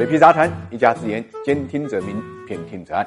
水皮杂谈，一家之言，兼听则明，偏听则暗。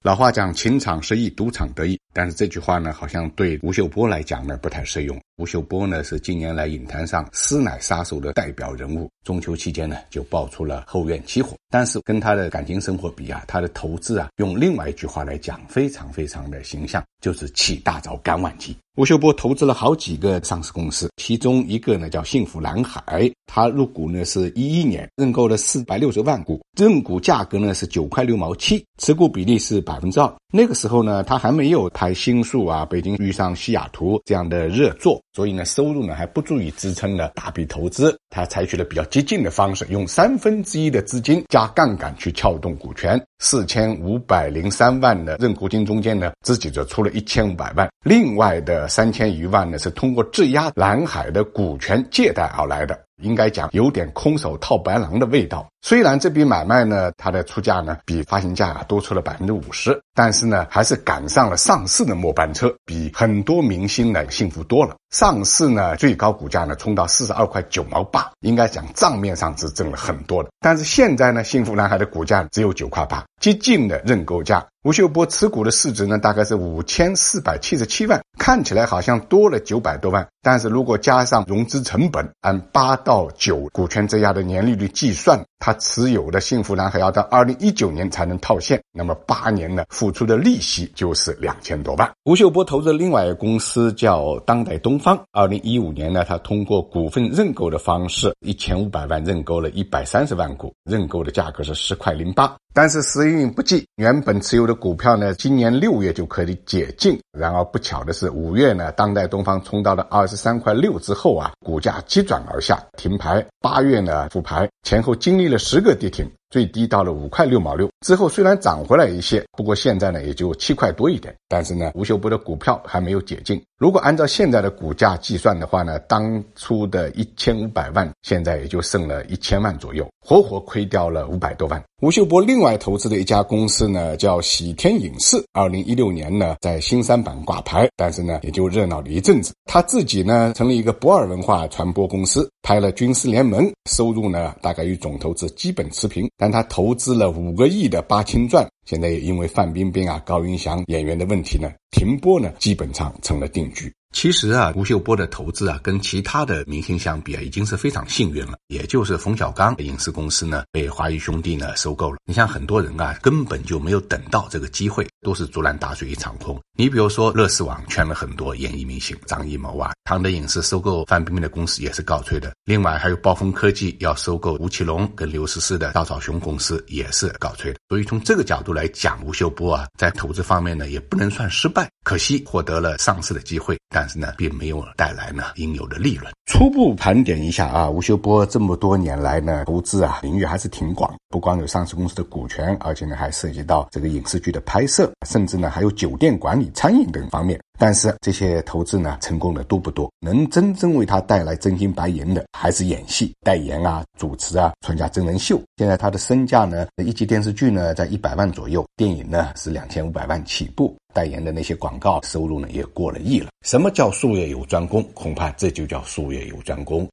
老话讲，情场失意，赌场得意。但是这句话呢，好像对吴秀波来讲呢，不太适用。吴秀波呢，是近年来影坛上师奶杀手的代表人物。中秋期间呢，就爆出了后院起火。但是跟他的感情生活比啊，他的投资啊，用另外一句话来讲，非常非常的形象，就是起大早赶晚集。吴秀波投资了好几个上市公司，其中一个呢叫幸福蓝海，他入股呢是一一年，认购了四百六十万股，认股价格呢是九块六毛七，持股比例是百分之二。那个时候呢，他还没有拍新宿啊、北京遇上西雅图这样的热作，所以呢，收入呢还不足以支撑呢大笔投资。他采取了比较激进的方式，用三分之一的资金加杠杆去撬动股权，四千五百零三万的认股金中间呢，自己就出了一千五百万，另外的三千余万呢是通过质押蓝海的股权借贷而来的。应该讲有点空手套白狼的味道。虽然这笔买卖呢，它的出价呢比发行价啊多出了百分之五十，但是呢还是赶上了上市的末班车，比很多明星呢幸福多了。上市呢最高股价呢冲到四十二块九毛八，应该讲账面上是挣了很多的。但是现在呢，幸福男孩的股价只有九块八，接近的认购价。吴秀波持股的市值呢大概是五千四百七十七万，看起来好像多了九百多万，但是如果加上融资成本，按八到九股权质押的年利率计算。他持有的幸福蓝海要到二零一九年才能套现，那么八年呢付出的利息就是两千多万。吴秀波投资另外一个公司叫当代东方，二零一五年呢，他通过股份认购的方式，一千五百万认购了一百三十万股，认购的价格是十块零八。但是时运不济，原本持有的股票呢，今年六月就可以解禁。然而不巧的是，五月呢，当代东方冲到了二十三块六之后啊，股价急转而下，停牌。八月呢复牌，前后经历了十个跌停。最低到了五块六毛六，之后虽然涨回来一些，不过现在呢也就七块多一点。但是呢，吴秀波的股票还没有解禁。如果按照现在的股价计算的话呢，当初的一千五百万，现在也就剩了一千万左右，活活亏掉了五百多万。吴秀波另外投资的一家公司呢，叫喜天影视，二零一六年呢在新三板板挂牌，但是呢也就热闹了一阵子。他自己呢成立一个博尔文化传播公司，拍了《军师联盟》，收入呢大概与总投资基本持平。但他投资了五个亿的《八清传》，现在也因为范冰冰啊、高云翔演员的问题呢，停播呢，基本上成了定局。其实啊，吴秀波的投资啊，跟其他的明星相比啊，已经是非常幸运了。也就是冯小刚的影视公司呢，被华谊兄弟呢收购了。你像很多人啊，根本就没有等到这个机会，都是竹篮打水一场空。你比如说，乐视网圈了很多演艺明星，张艺谋啊，唐德影视收购范冰冰的公司也是告吹的。另外还有暴风科技要收购吴奇隆跟刘诗诗的稻草熊公司也是告吹的。所以从这个角度来讲，吴秀波啊，在投资方面呢，也不能算失败。可惜获得了上市的机会。但是呢，并没有带来呢应有的利润。初步盘点一下啊，吴秀波这么多年来呢，投资啊领域还是挺广，不光有上市公司的股权，而且呢还涉及到这个影视剧的拍摄，甚至呢还有酒店管理、餐饮等方面。但是这些投资呢成功的多不多？能真正为他带来真金白银的，还是演戏、代言啊、主持啊、参加真人秀。现在他的身价呢，一集电视剧呢在一百万左右，电影呢是两千五百万起步。代言的那些广告收入呢，也过了亿了。什么叫术业有专攻？恐怕这就叫术业有专攻。